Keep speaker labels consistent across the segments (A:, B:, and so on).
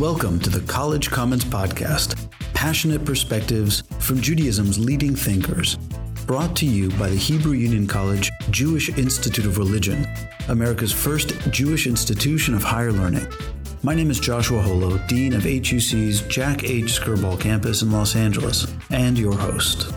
A: Welcome to the College Commons Podcast passionate perspectives from Judaism's leading thinkers. Brought to you by the Hebrew Union College Jewish Institute of Religion, America's first Jewish institution of higher learning. My name is Joshua Holo, Dean of HUC's Jack H. Skirball campus in Los Angeles, and your host.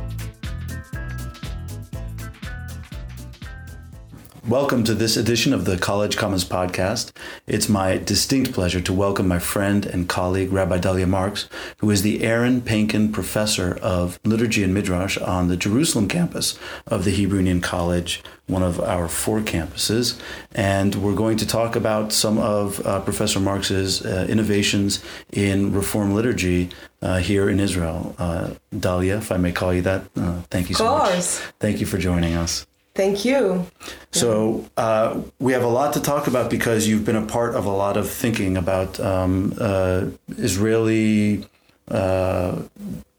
A: Welcome to this edition of the College Commons Podcast. It's my distinct pleasure to welcome my friend and colleague, Rabbi Dalia Marx, who is the Aaron Panken Professor of Liturgy and Midrash on the Jerusalem campus of the Hebrew Union College, one of our four campuses. And we're going to talk about some of uh, Professor Marx's uh, innovations in Reform liturgy uh, here in Israel. Uh, Dalia, if I may call you that, uh, thank you so much. Of course. Thank you for joining us.
B: Thank you.
A: So uh, we have a lot to talk about because you've been a part of a lot of thinking about um, uh, Israeli uh,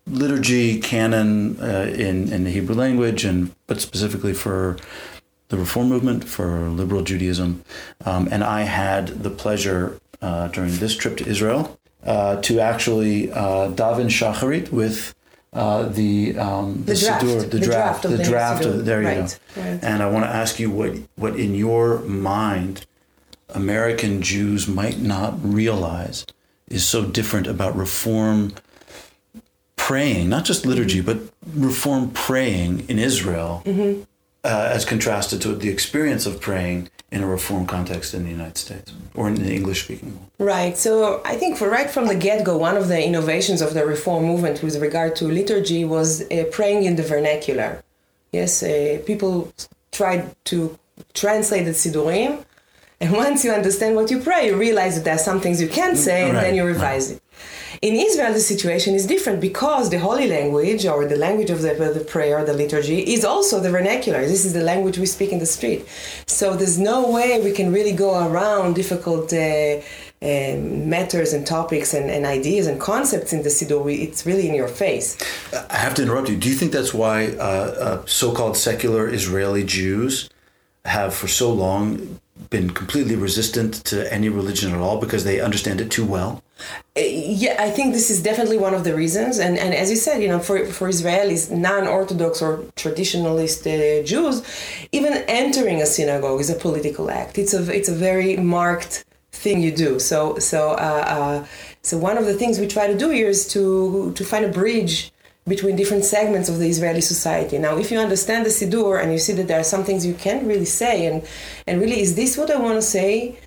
A: liturgy, canon uh, in in the Hebrew language, and but specifically for the Reform movement, for liberal Judaism. Um, and I had the pleasure uh, during this trip to Israel uh, to actually daven shacharit with uh, the um,
B: the, the draft, Siddur,
A: the, the draft,
B: draft,
A: the, draft.
B: Of,
A: there you go.
B: Right.
A: And I want to ask you what what in your mind American Jews might not realize is so different about Reform praying, not just liturgy, mm-hmm. but Reform praying in Israel, mm-hmm. uh, as contrasted to the experience of praying in a reform context in the United States or in the English speaking world.
B: Right. So I think for right from the get go, one of the innovations of the reform movement with regard to liturgy was uh, praying in the vernacular. Yes, uh, people tried to translate the Siddurim, and once you understand what you pray, you realize that there are some things you can't say, and then you revise right. it. In Israel, the situation is different because the holy language or the language of the, the prayer, the liturgy, is also the vernacular. This is the language we speak in the street. So there's no way we can really go around difficult uh, uh, matters and topics and, and, ideas and concepts in the Siddur. It's really in your face.
A: I have to interrupt you. Do you think that's why uh, uh so called secular Israeli Jews have for so long been completely resistant to any religion at all because they understand it too well?
B: Uh, yeah, I think this is definitely one of the reasons. And, and as you said, you know, for, for Israelis, non Orthodox or traditionalist uh, Jews, even entering a synagogue is a political act. It's a, it's a very marked thing you do. So, so, uh, uh, so one of the things we try to do here is to, to find a bridge between different segments of the Israeli society. Now, if you understand the Siddur and you see that there are some things you can't really say, and, and really, is this what I want to say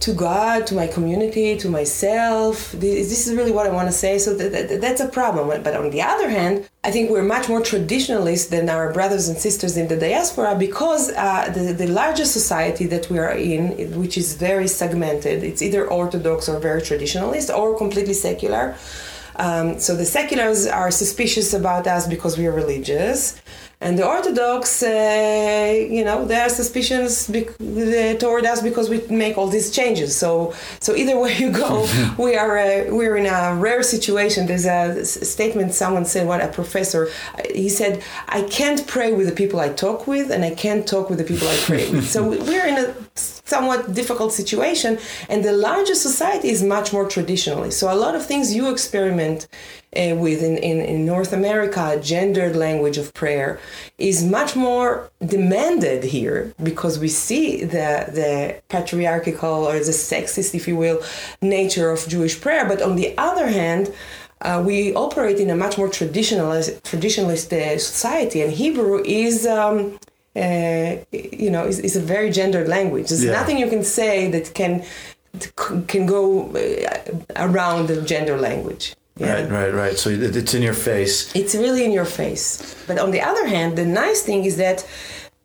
B: to God, to my community, to myself? Is this is really what I want to say. So that, that, that's a problem. But on the other hand, I think we're much more traditionalist than our brothers and sisters in the diaspora because uh, the, the largest society that we are in, which is very segmented, it's either Orthodox or very traditionalist or completely secular um, so the seculars are suspicious about us because we are religious. And the Orthodox, uh, you know, they are suspicions be- toward us because we make all these changes. So, so either way you go, we are uh, we're in a rare situation. There's a statement someone said, what a professor, he said, I can't pray with the people I talk with, and I can't talk with the people I pray with. So we're in a somewhat difficult situation, and the larger society is much more traditionally. So a lot of things you experiment uh, with in, in, in, North America, gendered language of prayer is much more demanded here because we see the, the patriarchal or the sexist, if you will, nature of Jewish prayer. But on the other hand, uh, we operate in a much more traditionalist, traditionalist uh, society, and Hebrew is um, uh, you know, is, is, a very gendered language. There's yeah. nothing you can say that can can go uh, around the gender language.
A: Yeah. Right, right, right. So it's in your face.
B: It's really in your face. But on the other hand, the nice thing is that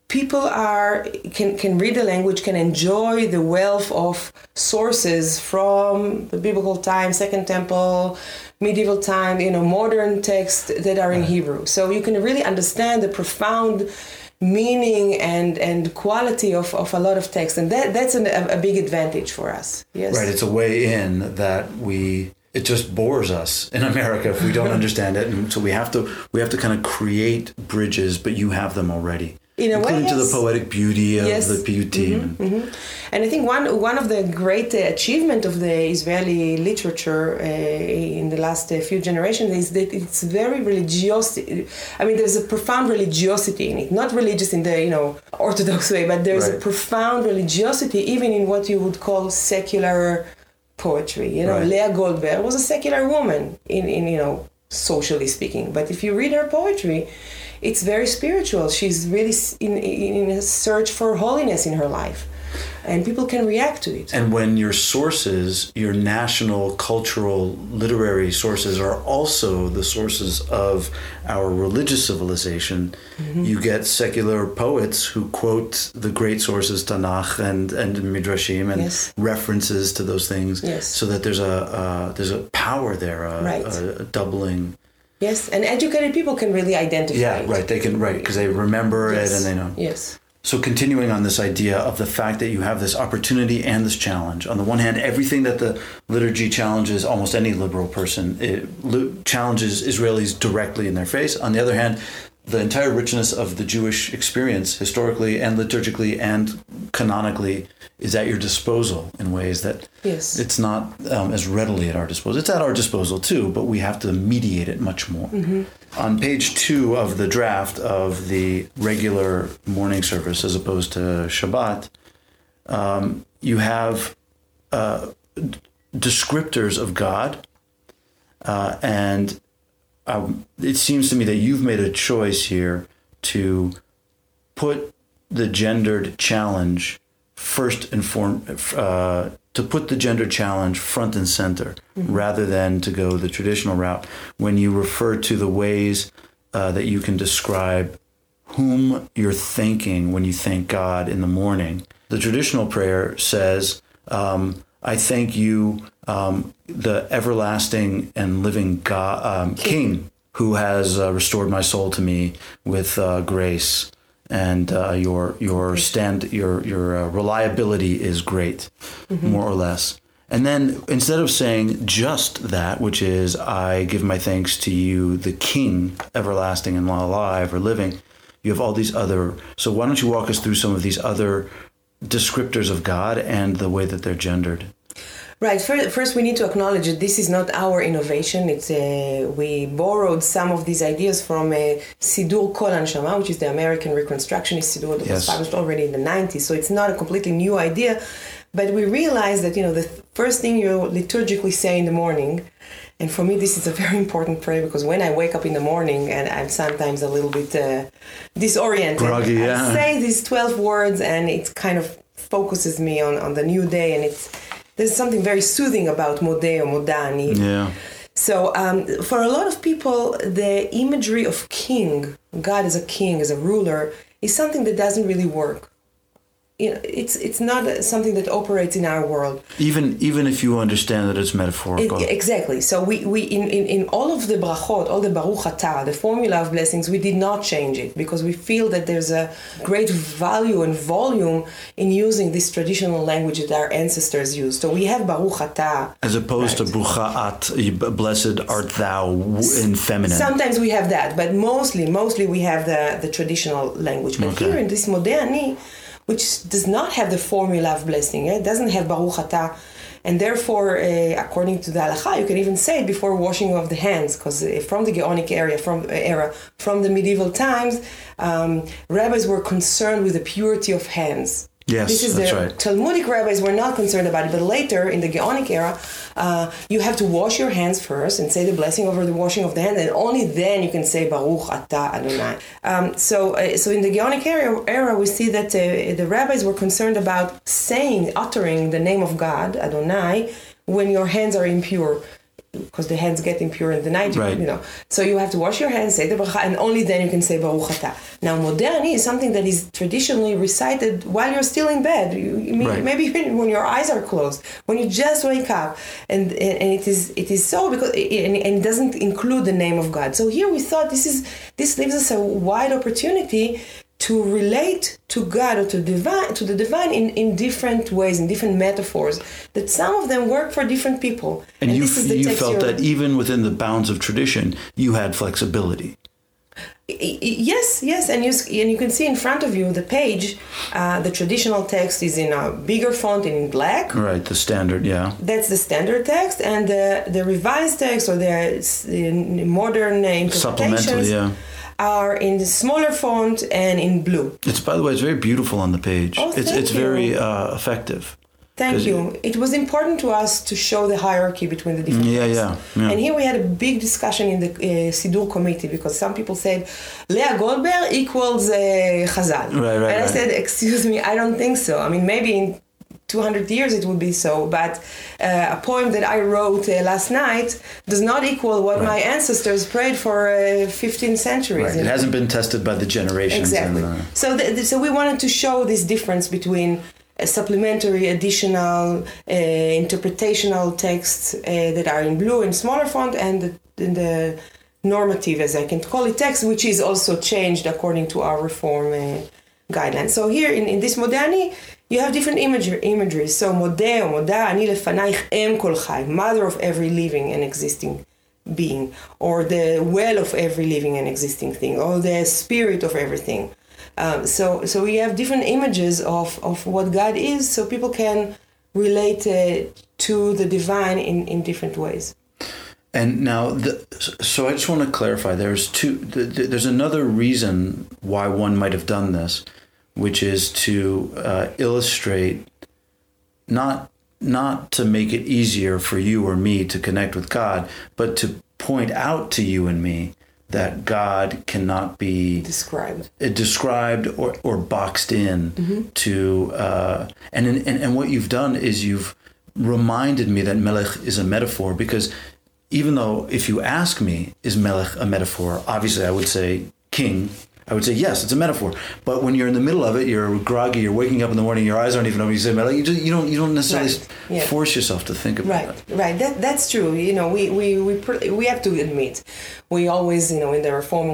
B: people are can can read the language, can enjoy the wealth of sources from the biblical time, Second Temple, medieval time, you know, modern texts that are in right. Hebrew. So you can really understand the profound meaning and and quality of, of a lot of text. And that that's an, a, a big advantage for us. Yes.
A: Right. It's a way in that we it just bores us in America if we don't understand it, and so we have to we have to kind of create bridges. But you have them already
B: In a way,
A: to the
B: yes.
A: poetic beauty of
B: Yes.
A: the piyutim.
B: And I think one one of the great uh, achievement of the Israeli literature uh, in the last uh, few generations is that it's very religious. I mean, there's a profound religiosity in it. Not religious in the you know orthodox way, but there's a profound religiosity even in what you would call secular poetry. You know,
A: Right.
B: Leah Goldberg was a secular woman in in you know socially speaking. But if you read her poetry, it's very spiritual. She's really in, in, in a search for holiness in her life. And people can react to it.
A: And when your sources, your national, cultural, literary sources, are also the sources of our religious civilization,
B: Mm-hmm.
A: you get secular poets who quote the great sources, Tanakh and, and Midrashim, and
B: Yes.
A: references to those things,
B: Yes.
A: so that there's a uh, there's a power there, a,
B: Right.
A: a doubling.
B: Yes, and educated people can really identify
A: Yeah,
B: it.
A: right. They can right because they remember
B: Yes.
A: it and they know.
B: Yes.
A: So continuing on this idea of the fact that you have this opportunity and this challenge. On the one hand, everything that the liturgy challenges almost any liberal person it challenges Israelis directly in their face. On the other hand, the entire richness of the Jewish experience, historically and liturgically and canonically, is at your disposal in ways that
B: Yes.
A: it's not um, as readily at our disposal. It's at our disposal too, but we have to mediate it much more. On page two of the draft of the regular morning service, as opposed to Shabbat, um, you have uh, descriptors of God, uh, and um, it seems to me that you've made a choice here to put the gendered challenge first and form uh, to put the gender challenge front and center rather than to go the traditional route when you refer to the ways uh, that you can describe whom you're thanking when you thank God in the morning. The traditional prayer says, um, I thank you, um, the everlasting and living God, um, King, who has uh, restored my soul to me with uh, grace. And uh, your your stand your your uh, reliability is great, more or less. And then instead of saying just that, which is I give my thanks to you, the King, everlasting and alive or living, you have all these other. So why don't you walk us through some of these other descriptors of God and the way that they're gendered?
B: Right. First, we need to acknowledge that this is not our innovation. It's uh, we borrowed some of these ideas from uh, Sidur Kol Hanshama, which is the American Reconstructionist Sidur that
A: Yes.
B: was published already in the 90s. So it's not a completely new idea, but we realized that you know the first thing you liturgically say in the morning, and for me this is a very important prayer because when I wake up in the morning and I'm sometimes a little bit uh, disoriented,
A: Groggy, yeah.
B: I say these 12 words and it kind of focuses me on, on the new day and it's there's something very soothing about Modeh or Modani.
A: Yeah.
B: So um, for a lot of people, the imagery of king, God as a king, as a ruler, is something that doesn't really work. You know, it's it's not something that operates in our world.
A: Even even if you understand that it's metaphorical.
B: It- exactly. So we, we in, in, in all of the brachot, all the baruch atah, the formula of blessings, we did not change it because we feel that there's a great value and volume in using this traditional language that our ancestors used. So we have baruch atah.
A: as opposed to brucha at, blessed art thou in feminine.
B: Sometimes we have that, but mostly, mostly we have the, the traditional language. But
A: Okay.
B: here in this Modeh which does not have the formula of blessing, eh? it doesn't have Baruch Atah, and therefore, uh, according to the halacha, you can even say it before washing of the hands, because uh, from the Geonic area, from uh, era, from the medieval times, um, rabbis were concerned with the purity of hands.
A: Yes,
B: this is
A: that's
B: the
A: right.
B: Talmudic rabbis were not concerned about it, but later in the Geonic era, uh, you have to wash your hands first and say the blessing over the washing of the hand, and only then you can say Baruch Atah Adonai. Um, so, uh, so in the Geonic era, era we see that uh, the rabbis were concerned about saying, uttering the name of God Adonai when your hands are impure. Because the hands get impure in the night,
A: Right.
B: you know. So you have to wash your hands, say the bracha, and only then you can say Baruch Atah. Now, Modeh Ani is something that is traditionally recited while you're still in bed. You, you mean,
A: Right.
B: Maybe even when your eyes are closed, when you just wake up, and and, it is it is so because it, and, and it doesn't include the name of God. So here we thought this is this leaves us a wide opportunity to relate to God or to divine to the divine in, in different ways, in different metaphors. That some of them work for different people.
A: and you,
B: this is the
A: you
B: text
A: felt that even within the bounds of tradition, you had flexibility.
B: Yes, yes, and you and you can see in front of you the page. Uh, the traditional text is in a bigger font in black.
A: Right, the standard, yeah.
B: That's the standard text, and the the revised text or the, the modern uh,
A: Supplemental, yeah.
B: Are in the smaller font and in blue.
A: It's by the way, it's very beautiful on the page.
B: Oh,
A: it's it's
B: you.
A: very uh, effective.
B: Thank you. It was important to us to show the hierarchy between the different
A: Yeah, yeah, yeah.
B: And here we had a big discussion in the uh, Siddur committee because some people said Leah Goldberg equals uh, Chazal.
A: Right, right,
B: And I
A: right.
B: said, excuse me, I don't think so. I mean, maybe in 200 years it would be so, but uh, a poem that I wrote uh, last night does not equal what
A: Right.
B: my ancestors prayed for uh, 15 centuries.
A: Right. It
B: know?
A: hasn't been tested by the generations.
B: Exactly.
A: And, uh,
B: So, th- th- so we wanted to show this difference between uh, supplementary, additional, uh, interpretational texts uh, that are in blue in smaller font, and the, the normative, as I can call it, text, which is also changed according to our reform uh, guidelines. So here in, in this Modani, you have different imagery, imagery. So modeh ani lefanayich em kol chai, mother of every living and existing being, or the well of every living and existing thing, or the spirit of everything. Um, so, so we have different images of, of what God is, so people can relate uh, to the divine in, in different ways.
A: And now, the, so I just want to clarify. There's two. th- th- There's another reason why one might have done this, which is to uh, illustrate, not not to make it easier for you or me to connect with God, but to point out to you and me that God cannot be
B: Described.
A: uh, described or, or boxed in to uh, and, in, and and what you've done is you've reminded me that melech is a metaphor because even though if you ask me is melech a metaphor obviously I would say king I would say yes it's a metaphor but when you're in the middle of it you're groggy you're waking up in the morning your eyes aren't even open you say you, just, you don't you don't necessarily
B: Right. Yeah.
A: force yourself to think about
B: Right,
A: it
B: right. That that's true. You know, we we we pr- we have to admit, we always, you know, in the reform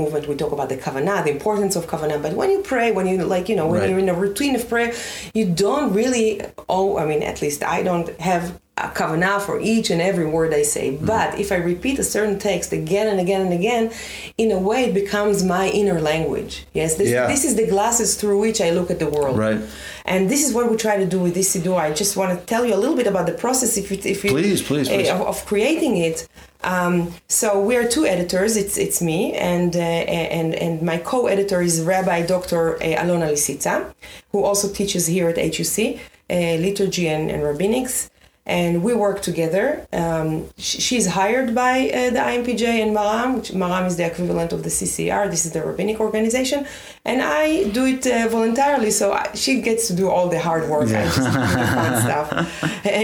B: movement, we talk about the kavanah, the importance of kavanah. But when you pray, when you like, you know, when
A: Right.
B: you're in a routine of prayer, you don't really. Oh, I mean, at least I don't have a kavanah for each and every word I say.
A: Mm-hmm.
B: But if I repeat a certain text again and again and again, in a way, it becomes my inner language. Yes, this
A: Yeah.
B: this is the glasses through which I look at the world.
A: Right.
B: And this is what we try to do with this Siddur. I just want to tell you a little bit about the process, if you, if you
A: Please, please, please.
B: uh, of, creating it. Um, so we are two editors. It's it's me and uh, and and my co-editor is Rabbi Dr. uh, Alona Lisitsa, who also teaches here at HUC uh, liturgy and, and rabbinics. And we work together. Um, sh- she's hired by uh, the IMPJ and Maram, which Maram is the equivalent of the CCAR. This is the rabbinic organization, and I do it uh, voluntarily. So I, she gets to do all the hard work. I just do the fun stuff.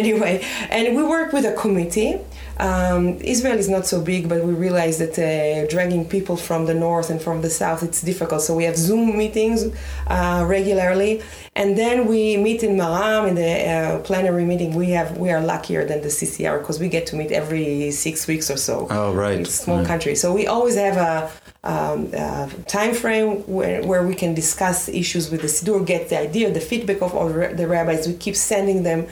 B: Anyway, and we work with a committee. Um, Israel is not so big, but we realize that uh, dragging people from the north and from the south it's difficult. So we have Zoom meetings uh, regularly, and then we meet in Maram in the uh, plenary meeting. We have we are luckier than the CCAR because we get to meet every six weeks or so.
A: Oh, right.
B: It's small
A: Right.
B: country, so we always have a um, uh, time frame where, where we can discuss issues with the Siddur, get the idea, the feedback of all the rabbis. We keep sending them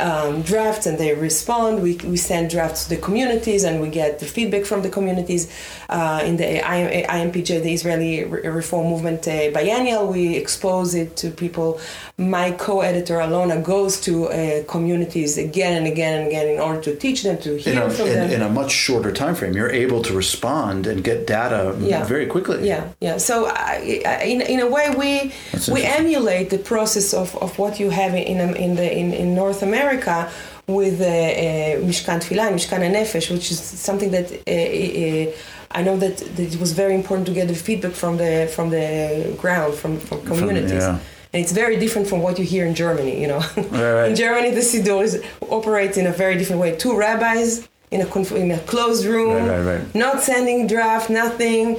B: um, drafts and they respond. We, we send drafts to the communities and we get the feedback from the communities. Uh, in the IMPJ, the Israeli Reform Movement uh, biennial, we expose it to people. My co-editor Alona goes to uh, communities again and again and again in order to teach them, to
A: in
B: hear
A: a,
B: from
A: in,
B: them.
A: in a much shorter time frame you're able to respond and get data
B: Yeah.
A: very quickly
B: Yeah, yeah. So I, I, in, in a way, we
A: That's
B: we emulate the process of, of what you have in in, in the in, in North America with uh, uh, Mishkan Tfilah, Mishkan Nefesh, which is something that uh, uh, I know that, that it was very important to get the feedback from the from the ground from from communities.
A: yeah.
B: And it's very different from what you hear in Germany, you know.
A: right.
B: in Germany, the Siddur is, operates in a very different way. Two rabbis in a, in a closed room,
A: Right, right, right.
B: not sending draft, nothing.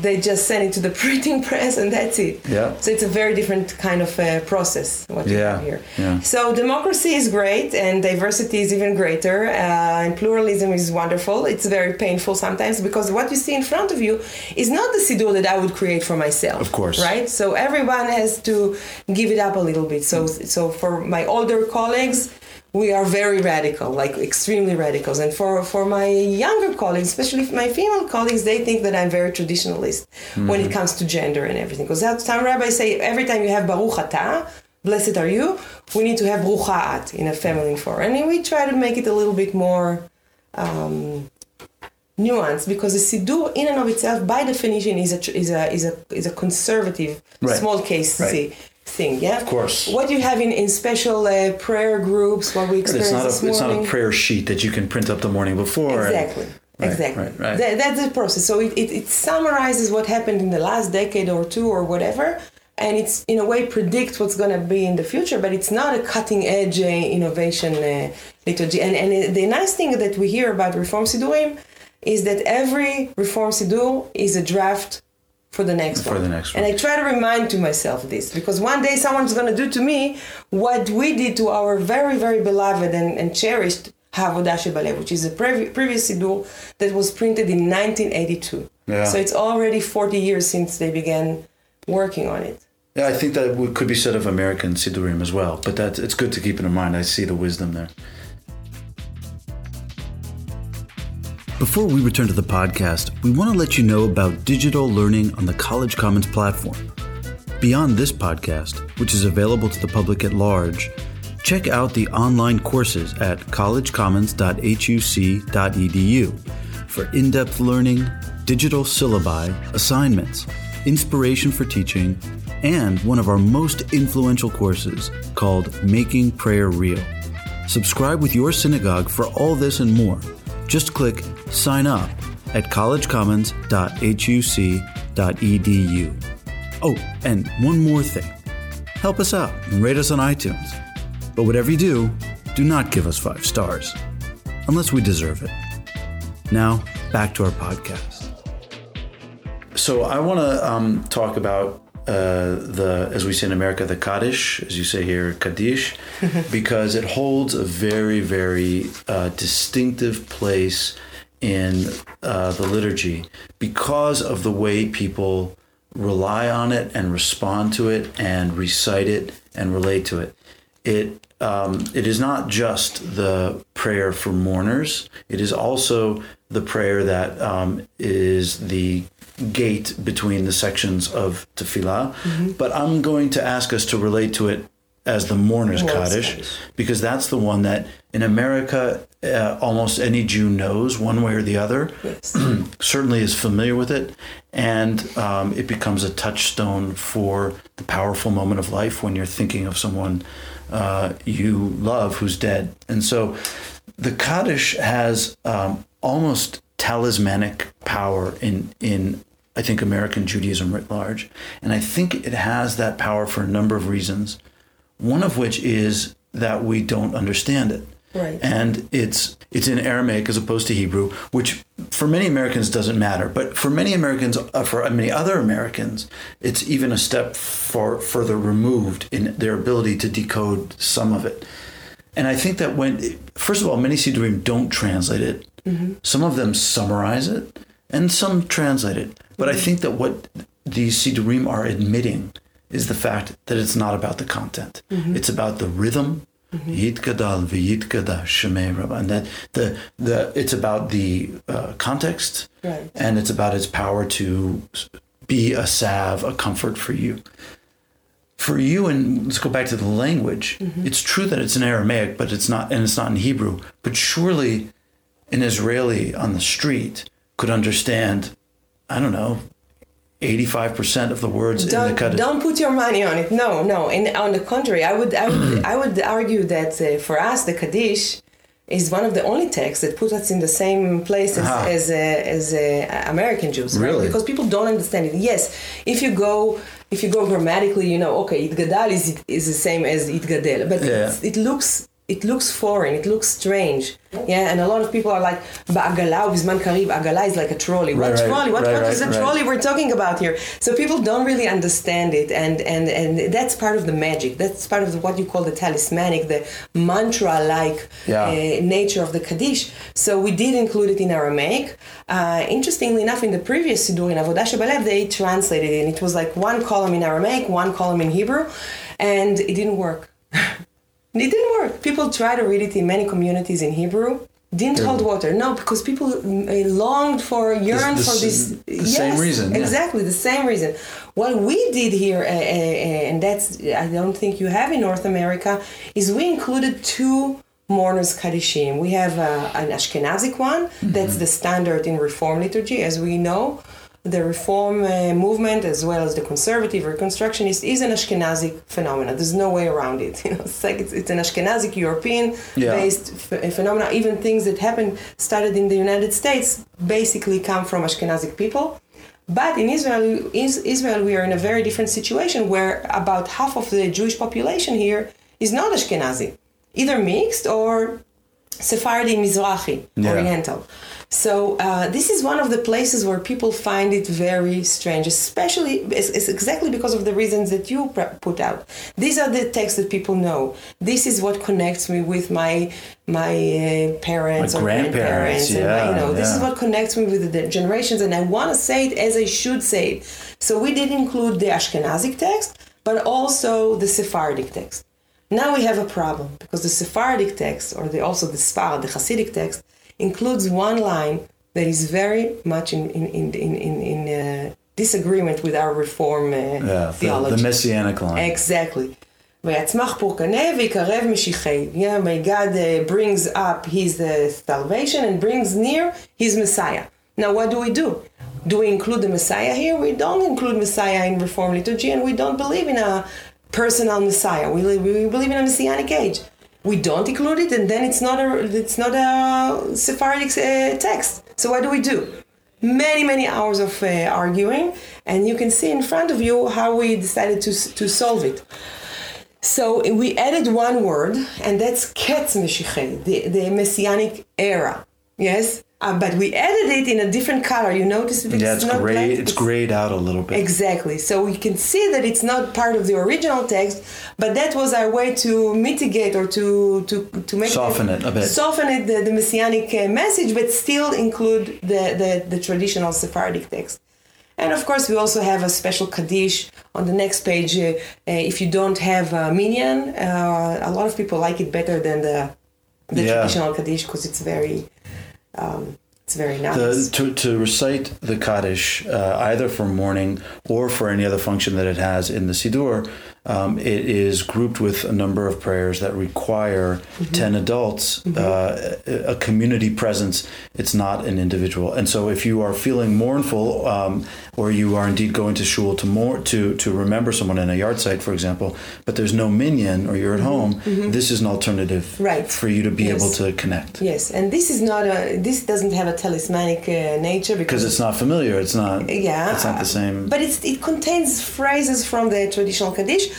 B: They just send it to the printing press and that's it.
A: Yeah.
B: So it's a very different kind of uh, process what you
A: Yeah,
B: have here.
A: yeah.
B: So democracy is great and diversity is even greater uh, and pluralism is wonderful. It's very painful sometimes because what you see in front of you is not the siddur that I would create for myself.
A: Of course.
B: Right? So everyone has to give it up a little bit. So so for my older colleagues, we are very radical, like extremely radicals. And for, for my younger colleagues, especially my female colleagues, they think that I'm very traditionalist mm-hmm. when it mm-hmm. comes to gender and everything. Because time rabbis say every time you have Baruch Atah, blessed are you, we need to have Bruchaat in a feminine form. And we try to make it a little bit more um, nuanced because the Siddur in and of itself, by definition, is a, is a, is a, is a conservative, right. small case right thing, yeah.
A: Of course.
B: What do you have in, in special uh, prayer groups, what we experienced
A: it's not
B: this
A: a,
B: morning.
A: It's not a prayer sheet that you can print up the morning before.
B: Exactly.
A: And,
B: right, exactly.
A: Right, right.
B: That, that's the process. So it, it, it summarizes what happened in the last decade or two or whatever, and it's in a way predicts what's going to be in the future, but it's not a cutting edge uh, innovation uh, liturgy. And, and the nice thing that we hear about Reform Sidurim is that every Reform Sidur is a draft for the next
A: for
B: one.
A: the next one.
B: And I try to remind to myself this because one day someone's going to do to me what we did to our very, very beloved and, and cherished Avodah Shebalev, which is a pre- previous Siddur that was printed in 1982. Yeah. So it's already 40 years since they began working on it.
A: Yeah, I think that could be said of American Siddurim as well, but that it's good to keep it in mind. I see the wisdom there. Before we return to the podcast, we want to let you know about digital learning on the College Commons platform. Beyond this podcast, which is available to the public at large, check out the online courses at collegecommons.huc.edu for in depth learning, digital syllabi, assignments, inspiration for teaching, and one of our most influential courses called Making Prayer Real. Subscribe with your synagogue for all this and more just click Sign Up at collegecommons.huc.edu. Oh, and one more thing help us out and rate us on iTunes. But whatever you do, do not give us five stars, unless we deserve it. Now, back to our podcast. So, I want to um, talk about uh, the, as we say in America, the Kaddish, as you say here, Kaddish, because it holds a very, very uh, distinctive place in uh, the liturgy because of the way people rely on it and respond to it and recite it and relate to it. It um, it is not just the prayer for mourners. It is also the prayer that um, is the gate between the sections of tefillah. Mm-hmm. But I'm going to ask us to relate to it as the mourner's Kaddish, because that's the one that in America uh, almost any Jew knows one way or the other. Yes. certainly is familiar with it, and um, it becomes a touchstone for the powerful moment of life when you're thinking of someone uh, you love who's dead. And so, the Kaddish has um, almost talismanic power in in I think American Judaism writ large, and I think it has that power for a number of reasons. One of which is that we don't understand it.
B: Right.
A: And it's it's in Aramaic as opposed to Hebrew, which for many Americans doesn't matter, but for many Americans, uh, for many other Americans, it's even a step far further removed in their ability to decode some of it. And I think that when, first of all, many Siddurim don't translate it. Mm-hmm. Some of them summarize it, and some translate it. But mm-hmm. I think that what these Siddurim are admitting is the fact that it's not about the content. Mm-hmm. It's about the rhythm. Yitkadal v'yitkada shemei rabba, and that the the it's about the uh, context,
B: right.
A: and it's about its power to be a salve, a comfort for you for you and let's go back to the language mm-hmm. it's true that it's in aramaic but it's not and it's not in hebrew but surely an israeli on the street could understand i don't know 85% of the words
B: don't,
A: in the Kaddish.
B: Don't put your money on it. No, no. And on the contrary, I would, I would, I would argue that uh, for us, the Kaddish is one of the only texts that put us in the same place as, uh-huh. as, uh, as uh, American Jews.
A: Right? Really?
B: Because people don't understand it. Yes, if you go if you go grammatically, you know, okay, itgadal is is the same as itgadel, but yeah. it looks it looks foreign, it looks strange. Yeah, and a lot of people are like, ba'agala bizman karib, agala is like a trolley. What right, trolley? What, right, what is a trolley we're talking about here? So people don't really understand it, and, and, and that's part of the magic. That's part of the, what you call the talismanic, the mantra-like yeah. uh, nature of the Kaddish. So we did include it in Aramaic. Uh, interestingly enough, in the previous Siddur in Avodah Shebalev, they translated it, and it was like one column in Aramaic, one column in Hebrew, and it didn't work. It didn't work. People try to read it in many communities in Hebrew. Didn't hold water. No, because people uh, longed for, yearned for this.
A: the same reason, yeah.
B: Exactly, the same reason. What we did here, uh, uh, and that's I don't think you have in North America, is we included two mourners Kaddishim. We have uh, an Ashkenazic one
A: Mm-hmm.
B: that's the standard in Reform liturgy, as we know. The Reform uh, movement, as well as the conservative reconstructionist, is an Ashkenazic phenomenon. There's no way around it. You know, it's like it's, it's an Ashkenazic European-based ph- phenomena. Even things that happened started in the United States basically come from Ashkenazic people. But in Israel, is Israel, we are in a very different situation where about half of the Jewish population here is not Ashkenazi, either mixed or Sephardi Mizrahi,
A: Yeah.
B: Oriental. So uh, this is one of the places where people find it very strange, especially it's, it's exactly because of the reasons that you put out. These are the texts that people know. This is what connects me with my my uh, parents
A: My
B: or
A: grandparents,
B: grandparents. and my- you
A: yeah,
B: know, this is what connects me with the generations, and I want to say it as I should say it. So we did include the Ashkenazic text, but also the Sephardic text. Now we have a problem because the Sephardic text, or the, also the Sfard, the Hasidic text, includes one line that is very much in in in in, in, in uh, disagreement with our Reform uh,
A: Yeah, the,
B: theology.
A: the messianic line.
B: Exactly. ויצמח פורקנה ויקרב משיחי. Yeah, may God uh, brings up his uh, salvation and brings near his Messiah. Now, what do we do? Do we include the Messiah here? We don't include Messiah in Reform liturgy, and we don't believe in a personal Messiah. We, we believe in a Messianic age. We don't include it, and then it's not a it's not a Sephardic uh, text. So what do we do? Many many hours of uh, arguing, and you can see in front of you how we decided to to solve it. So we added one word, and that's Ketz Meshichei, the, the Messianic era. Yes? Uh, but we added it in a different color. You notice
A: yeah, it's
B: not
A: gray.
B: black,
A: It's grayed out a little bit.
B: Exactly. So we can see that it's not part of the original text, but that was our way to mitigate or to to, to make
A: Soften it a bit.
B: soften it the, the messianic uh, message, but still include the, the the traditional Sephardic text. And of course, we also have a special kaddish on the next page. Uh, uh, if you don't have a minyan, uh, a lot of people like it better than the the
A: Yeah.
B: traditional kaddish because it's very um, it's very nice.
A: The, to, to recite the Kaddish, uh, either for mourning or for any other function that it has in the Siddur, um, it is grouped with a number of prayers that require 10 adults, uh, a community presence. It's not an individual. And so if you are feeling mournful um, or you are indeed going to shul to, mour- to, to remember someone in a yahrzeit, for example, but there's no minyan or you're at home, this is an alternative
B: Right.
A: for you to be
B: Yes.
A: able to connect.
B: Yes, and this is not a. This doesn't have a talismanic uh, nature
A: Because it's not familiar. It's not.
B: yeah,
A: It's not the same.
B: But it's, it contains phrases from the traditional kaddish,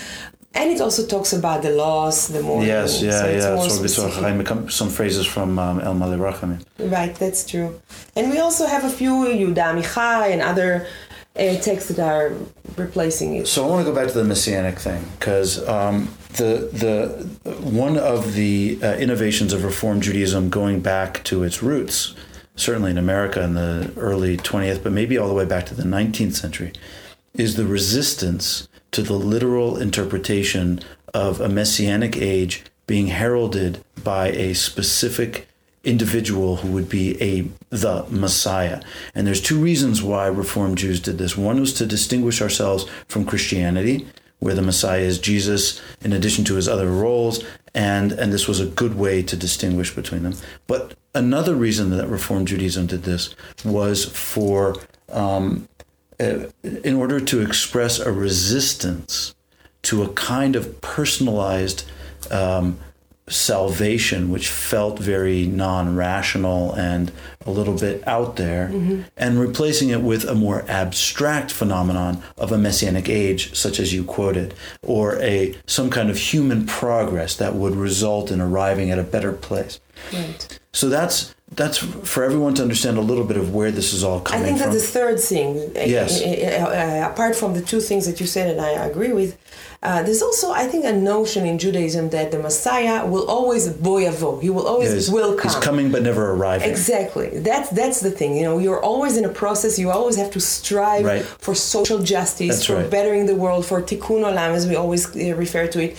B: and it also talks about the loss, the mourning.
A: Yes, yeah,
B: so it's
A: yeah.
B: more
A: So we saw
B: specific.
A: Chaim- some phrases from um, El Maleh Rachamim.
B: Right, that's true. And we also have a few Yehuda Amichai and other uh, texts that are replacing it.
A: So I want to go back to the messianic thing because um, the the one of the uh, innovations of Reform Judaism, going back to its roots, certainly in America in the early 20th, but maybe all the way back to the 19th century, is the resistance to the literal interpretation of a messianic age being heralded by a specific individual who would be a the Messiah. And there's two reasons why Reformed Jews did this. One was to distinguish ourselves from Christianity, where the Messiah is Jesus in addition to his other roles, and and this was a good way to distinguish between them. But another reason that Reformed Judaism did this was for um, in order to express a resistance to a kind of personalized um, salvation, which felt very non rational and a little bit out there, and replacing it with a more abstract phenomenon of a messianic age, such as you quoted, or a some kind of human progress that would result in arriving at a better place.
B: Right.
A: So that's that's for everyone to understand a little bit of where this is all coming from.
B: I think that
A: from.
B: the third thing,
A: Yes.
B: uh, uh, apart from the two things that you said and I agree with, uh, there's also, I think, a notion in Judaism that the Messiah will always boyavo. He will always
A: He's,
B: will come.
A: he's coming but never arriving.
B: Exactly. That's that's the thing. You know, you're always in a process. You always have to strive
A: Right.
B: for social justice,
A: That's
B: for
A: right.
B: bettering the world, for tikkun olam, as we always uh, refer to it.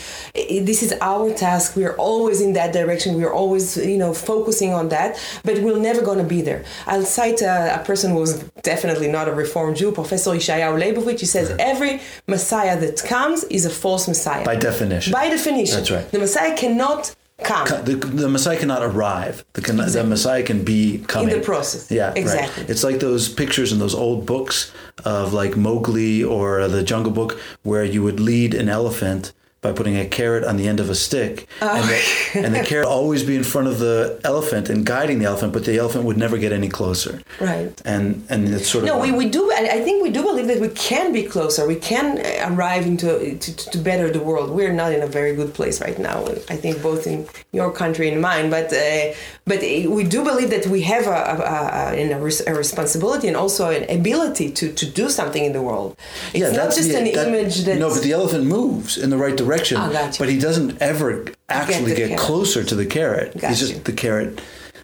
B: This is our task. We are always in that direction. We are always, you know, focusing on that. But we're never going to be there. I'll cite a, a person who was definitely not a Reformed Jew, Professor Yeshayahu Leibowitz. He says every Messiah that comes is a false Messiah.
A: By definition.
B: By definition.
A: That's right.
B: The Messiah cannot come.
A: the, the Messiah cannot arrive. The, can, the Messiah can be coming In
B: the process.
A: Yeah, right.
B: Exactly.
A: It's like those pictures in those old books of like Mowgli or the Jungle Book, where you would lead an elephant by putting a carrot on the end of a stick,
B: Oh.
A: and, the, and the carrot always be in front of the elephant and guiding the elephant, but the elephant would never get any closer.
B: Right.
A: And and it's sort of
B: No, we, we do. I think we do believe that we can be closer. We can arrive into to, to better the world. We're not in a very good place right now. I think both in your country and mine. But uh, but we do believe that we have a, a, a, a, responsibility and also an ability to, to do something in the world. It's not just
A: the-
B: an
A: that-
B: image that
A: no, but the elephant moves in the right direction,
B: Ah, gotcha.
A: but he doesn't ever actually
B: the
A: get closer to the carrot. He's just the carrot.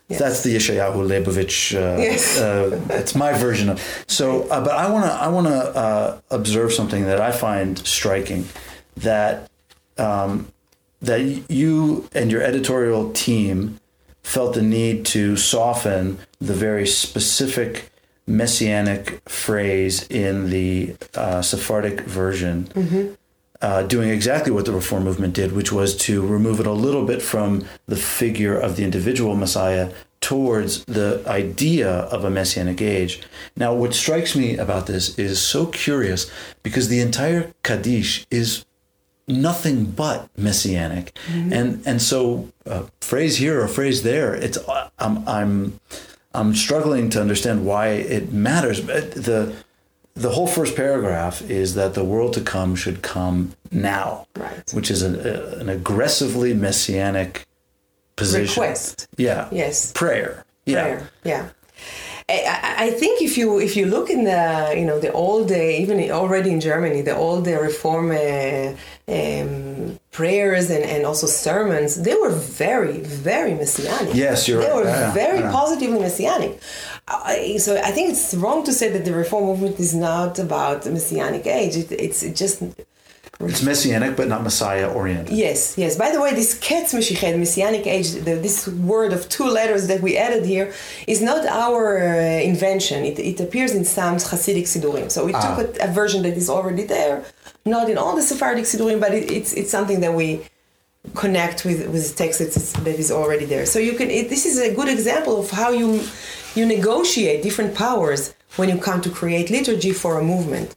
B: Yes.
A: That's the Yeshayahu Leibowitz. Uh,
B: Yes.
A: uh, it's my version of. So, uh, but I want to I want to uh, observe something that I find striking, that um, that you and your editorial team felt the need to soften the very specific messianic phrase in the uh, Sephardic version, uh, doing exactly what the Reform movement did, which was to remove it a little bit from the figure of the individual Messiah towards the idea of a messianic age. Now, what strikes me about this is so curious because the entire Kaddish is nothing but messianic. And and so a phrase here or a phrase there it's i'm i'm i'm struggling to understand why it matters. But the the whole first paragraph is that the world to come should come now
B: Right.
A: which is a, a- uh, an aggressively messianic position
B: request.
A: yeah
B: Yes.
A: prayer yeah
B: prayer. Yeah. I, I- I think if you if you look in the you know the old uh, even already in Germany the old uh, reform uh, um, prayers and, and also sermons they were very very messianic.
A: Yes, you're
B: They were
A: Yeah,
B: very
A: yeah.
B: positively messianic. I, so I think it's wrong to say that the reform movement is not about the messianic age. It, it's just
A: it's messianic but not messiah oriented
B: Yes, yes. By the way, this Ketz Meshichei, Messianic age, the, this word of two letters that we added here, is not our uh, invention. It, it appears in some Hasidic Sidurim. So we
A: Ah.
B: took a, a version that is already there, not in all the Sephardic Sidurim, but it, it's it's something that we connect with with text that's, that is already there. So you can. It, this is a good example of how you you negotiate different powers when you come to create liturgy for a movement.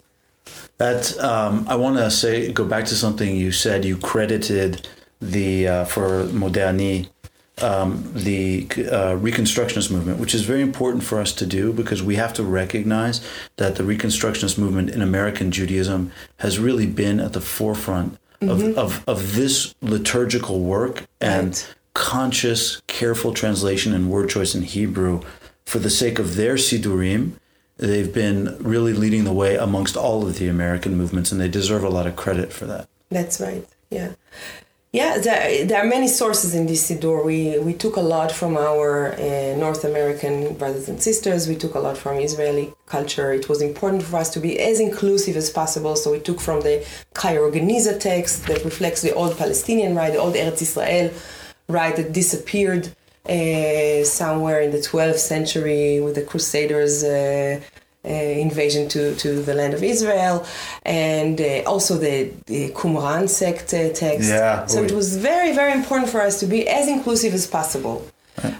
A: That um, I want to say, go back to something you said. You credited the uh, for Modeh Ani, um, the uh, Reconstructionist movement, which is very important for us to do because we have to recognize that the Reconstructionist movement in American Judaism has really been at the forefront of, of, of this liturgical work and
B: Right.
A: conscious, careful translation and word choice in Hebrew for the sake of their Sidurim. They've been really leading the way amongst all of the American movements, and they deserve a lot of credit for that.
B: That's right. Yeah. Yeah, there, there are many sources in this Siddur. We, we took a lot from our uh, North American brothers and sisters. We took a lot from Israeli culture. It was important for us to be as inclusive as possible. So we took from the Cairo Geniza text that reflects the old Palestinian rite, the old Eretz Israel rite that disappeared uh, somewhere in the 12th century with the Crusaders. Uh, uh, invasion to, to the land of Israel, and uh, also the, the Qumran sect uh, text.
A: Yeah,
B: So it was very, very important for us to be as inclusive as possible.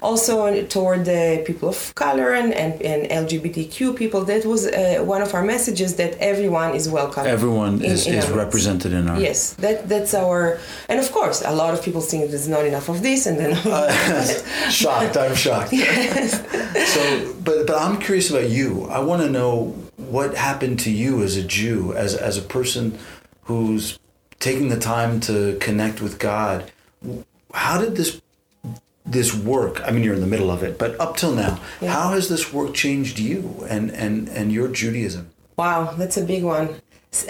B: Also toward the people of color and, and, and LGBTQ people, that was uh, one of our messages that everyone is welcome.
A: Everyone
B: in-
A: is,
B: in
A: is represented in our.
B: Yes, that that's our, and of course, a lot of people think there's not enough of this, and then
A: shocked. I'm shocked. Yes. so, but but I'm curious about you. I want to know what happened to you as a Jew, as as a person who's taking the time to connect with God. How did this this work? I mean, you're in the middle of it, but up till now,
B: Yeah.
A: how has this work changed you and and and your Judaism?
B: Wow, that's a big one.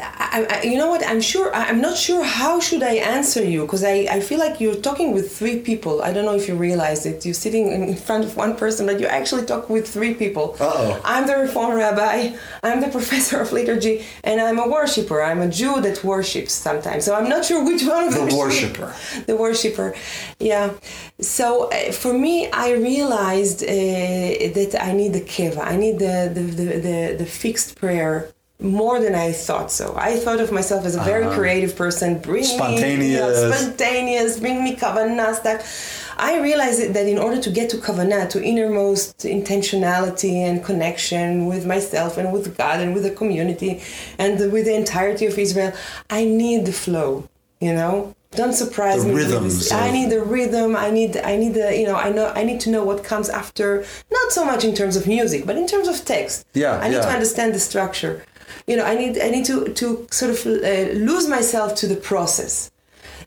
B: I, I, you know what? I'm sure. I'm not sure how should I answer you because I, I feel like you're talking with three people. I don't know if you realize it. You're sitting in front of one person, but you actually talk with three people.
A: Uh-oh.
B: I'm the Reform rabbi. I'm the professor of liturgy, and I'm a worshiper. I'm a Jew that worships sometimes. So I'm not sure which one of
A: The worshiper.
B: The worshiper. Yeah. So uh, for me, I realized uh, that I need the keva. I need the the, the, the, the fixed prayer more than I thought so. I thought of myself as a very creative person, bring me you know,
A: Uh-huh. Spontaneous.
B: spontaneous, bring me kavanah stuff. I realized that in order to get to kavanah, to innermost intentionality and connection with myself and with God and with the community and with the entirety of Israel, I need the flow. You know, don't surprise
A: The
B: me.
A: rhythms.
B: I need the rhythm. I need. I need the. You know. I know. I need to know what comes after. Not so much in terms of music, but in terms of text.
A: Yeah,
B: I need to understand the structure. You know. I need. I need to to sort of uh, lose myself to the process.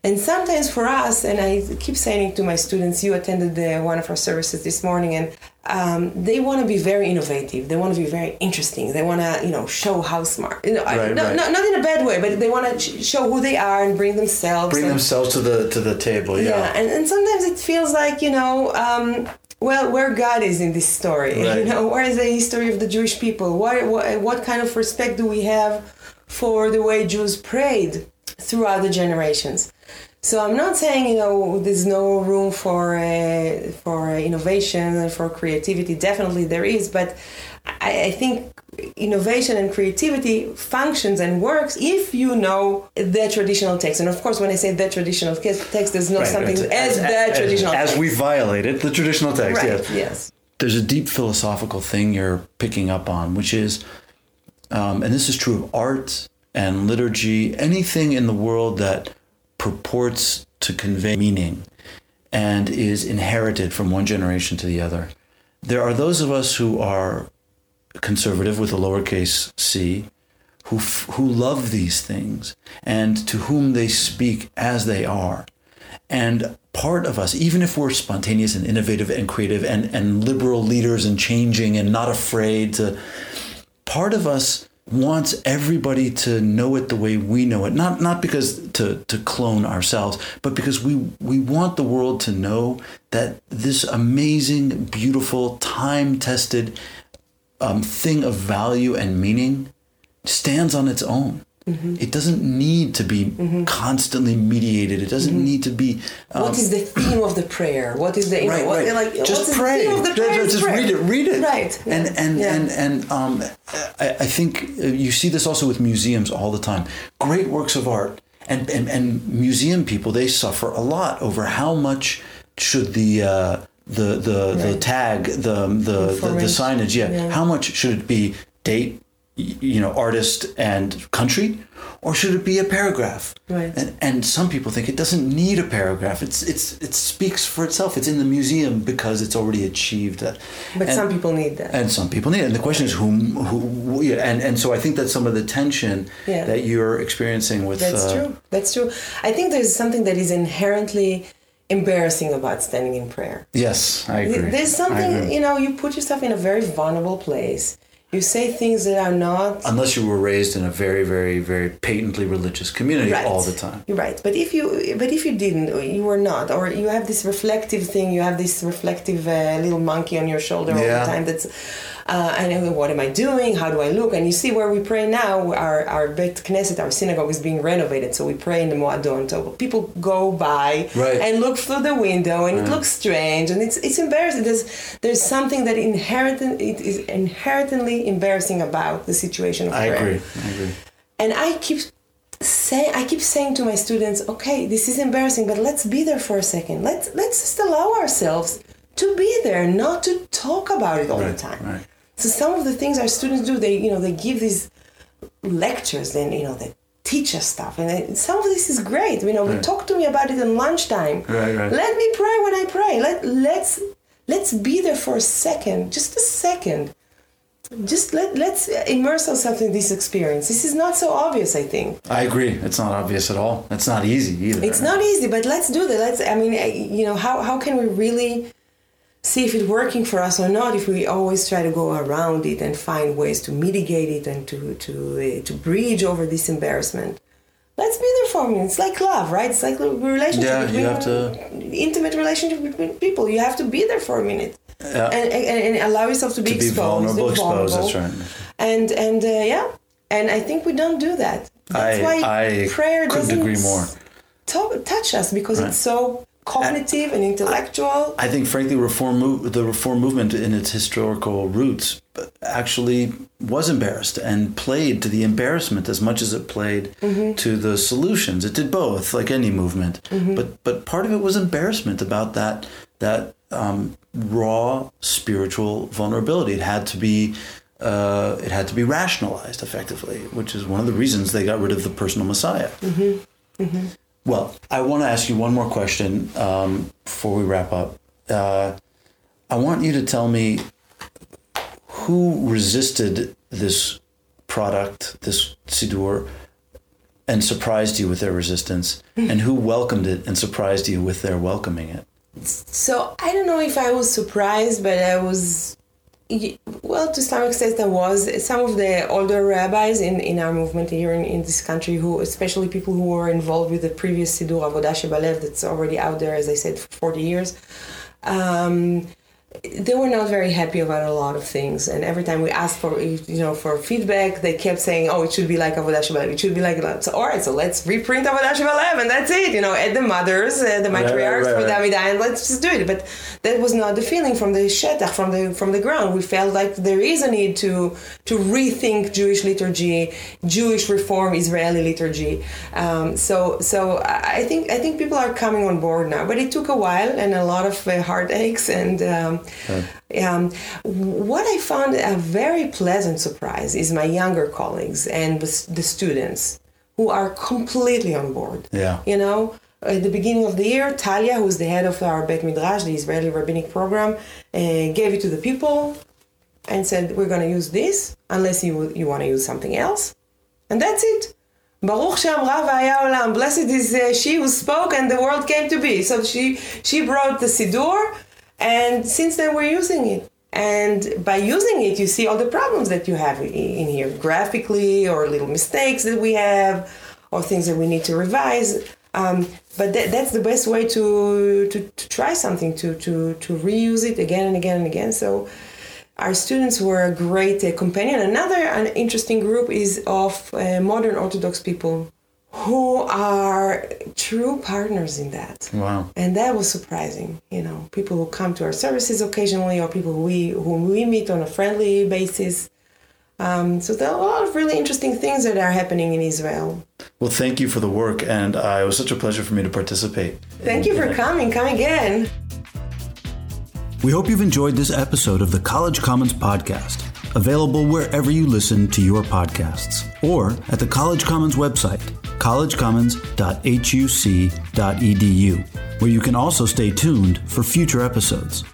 B: And sometimes for us, and I keep saying to my students, you attended the, one of our services this morning, and um, they want to be very innovative. They want to be very interesting. They want to, you know, show how smart. You know, I-
A: Right,
B: no,
A: right.
B: no, not in a bad way, but they want to sh- show who they are and bring themselves.
A: Bring
B: and-
A: themselves to the to the table. Yeah.
B: yeah, and, and sometimes it feels like you know um, well where god is in this story
A: Right.
B: you know where is the history of the jewish people? What, what, what kind of respect do we have for the way jews prayed throughout the generations? So i'm not saying you know there's no room for uh, for innovation and for creativity. Definitely there is but I, I think innovation and creativity functions and works if you know the traditional text. And of course, when I say the traditional text, there's not
A: Right,
B: something
A: as,
B: as, the traditional
A: as,
B: text.
A: we violated the traditional text.
B: right,
A: Yes.
B: yes.
A: There's a deep philosophical thing you're picking up on, which is, um, and this is true of art and liturgy, anything in the world that purports to convey meaning and is inherited from one generation to the other. There are those of us who are conservative with a lowercase c, who f- who love these things and to whom they speak as they are. And part of us, even if we're spontaneous and innovative and creative and, and liberal leaders and changing and not afraid to, part of us wants everybody to know it the way we know it. Not not because to, to clone ourselves, but because we we want the world to know that this amazing, beautiful, time tested um, thing of value and meaning stands on its own.
B: Mm-hmm.
A: It doesn't need to be constantly mediated. It doesn't need to be. Um,
B: what is the theme of the prayer? What is the
A: right,
B: know, what,
A: right.
B: like
A: just pray.
B: The theme of the
A: Ju-
B: prayer
A: ju- just
B: prayer.
A: read it. Read it.
B: Right.
A: And
B: yeah,
A: and
B: yeah.
A: and and um, I, I think uh, you see this also with museums all the time. Great works of art and and, and museum people they suffer a lot over how much should the uh, the the the tag the the, the the signage yeah,
B: Yeah.
A: how much should it be date you know artist and country or should it be a paragraph
B: Right.
A: and, and some people think it doesn't need a paragraph it's it's it speaks for itself it's in the museum because it's already achieved that
B: but
A: and,
B: some people need that.
A: and some people need it and the question is whom who yeah, and and so i think that some of the tension
B: Yeah.
A: that you're experiencing with
B: That's
A: uh,
B: true. That's true. I think there's something that is inherently embarrassing about standing in prayer.
A: yes i agree
B: There's something,
A: agree.
B: you know, you put yourself in a very vulnerable place. You say things that are not
A: unless you were raised in a very very very patently religious community
B: right.
A: all the time
B: You're right. But if you but if you didn't, you were not, or you have this reflective thing, you have this reflective uh, little monkey on your shoulder all the time. That's uh, know what am I doing? How do I look? And you see where we pray now. Our our Bet Knesset, our synagogue, is being renovated, so we pray in the Moadon. So people go by
A: Right.
B: and look through the window, and it looks strange, and it's it's embarrassing. There's there's something that inherent it is inherently embarrassing about the situation of
A: i
B: prayer.
A: agree i agree
B: And I keep say I keep saying to my students, okay, this is embarrassing, but let's be there for a second. Let's let's just allow ourselves to be there, not to talk about it all the time.
A: right.
B: So some of the things our students do, they you know they give these lectures and you know they teach us stuff, and they, some of this is great. You know,
A: Right.
B: talk to me about it in lunchtime.
A: Right, right.
B: Let me pray when I pray. Let let's let's be there for a second, just a second just let let's immerse ourselves in this experience. This is not so obvious, I think.
A: I agree. It's not obvious at all. It's not easy either.
B: It's not easy, but let's do that. Let's. I mean, you know, how how can we really see if it's working for us or not if we always try to go around it and find ways to mitigate it and to to uh, to bridge over this embarrassment let's be there for me it's like love right it's like a relationship
A: Yeah, you have to-
B: intimate relationship between people you have to be there for a minute
A: Yeah.
B: and, and, and allow yourself to be
A: to be
B: exposed
A: vulnerable, exposed. That's
B: vulnerable.
A: right.
B: and and uh, yeah and i think we don't do that that's
A: I-
B: why
A: I
B: prayer doesn't
A: agree more.
B: to- touch us because it's so cognitive and intellectual
A: I think, frankly, reform move, the reform movement in its historical roots actually was embarrassed and played to the embarrassment as much as it played
B: Mm-hmm.
A: to the solutions. It did both, like any movement.
B: Mm-hmm.
A: But but part of it was embarrassment about that that um, raw spiritual vulnerability. It had to be. Uh, it had to be rationalized effectively, which is one of the reasons they got rid of the personal Messiah. Well, I want to ask you one more question um, before we wrap up. Uh, I want you to tell me who resisted this product, this Siddur, and surprised you with their resistance, and who welcomed it and surprised you with their welcoming it.
B: So I don't know if I was surprised, but I was, well, to some extent there was. Some of the older rabbis in, in our movement here in, in this country, who, especially people who were involved with the previous Siddur Avodah Shebalev that's already out there, as I said, for 40 years, um, they were not very happy about a lot of things. And every time we asked for, you know, for feedback, they kept saying, "Oh, it should be like Avodah Shebalev. It should be like that." So, all right, so let's reprint Avodah Shebalev, and that's it. You know, add the mothers, uh, the
A: right,
B: matriarchs
A: right,
B: for
A: right.
B: the and let's just do it. But that was not the feeling from the shetach, from the from the ground. We felt like there is a need to to rethink Jewish liturgy, Jewish reform, Israeli liturgy. Um, so so I I think I think people are coming on board now, but it took a while and a lot of uh, heartaches and. Um, um, what I found a very pleasant surprise is my younger colleagues and the, students who are completely on board.
A: Yeah.
B: You know, at the beginning of the year, Talia, who's the head of our Bet Midrash, the Israeli rabbinic program, uh, gave it to the people and said, "We're going to use this unless you you want to use something else," and that's it. Baruch v'haya olam. Blessed is uh, she who spoke and the world came to be. So she she brought the siddur, and since then we're using it. And by using it, you see all the problems that you have in here, graphically, or little mistakes that we have, or things that we need to revise. Um, but that, that's the best way to, to, to try something, to, to, to reuse it again and again and again. So our students were a great uh, companion. Another an interesting group is of uh, modern Orthodox people who are true partners in that.
A: Wow.
B: And that was surprising, you know, people who come to our services occasionally or people we, whom we meet on a friendly basis. Um, so there are a lot of really interesting things that are happening in Israel.
A: Well, thank you for the work, and uh, it was such a pleasure for me to participate.
B: Thank you for coming. Come again.
A: We hope you've enjoyed this episode of the College Commons Podcast, available wherever you listen to your podcasts or at the College Commons website, collegecommons.huc.edu, where you can also stay tuned for future episodes.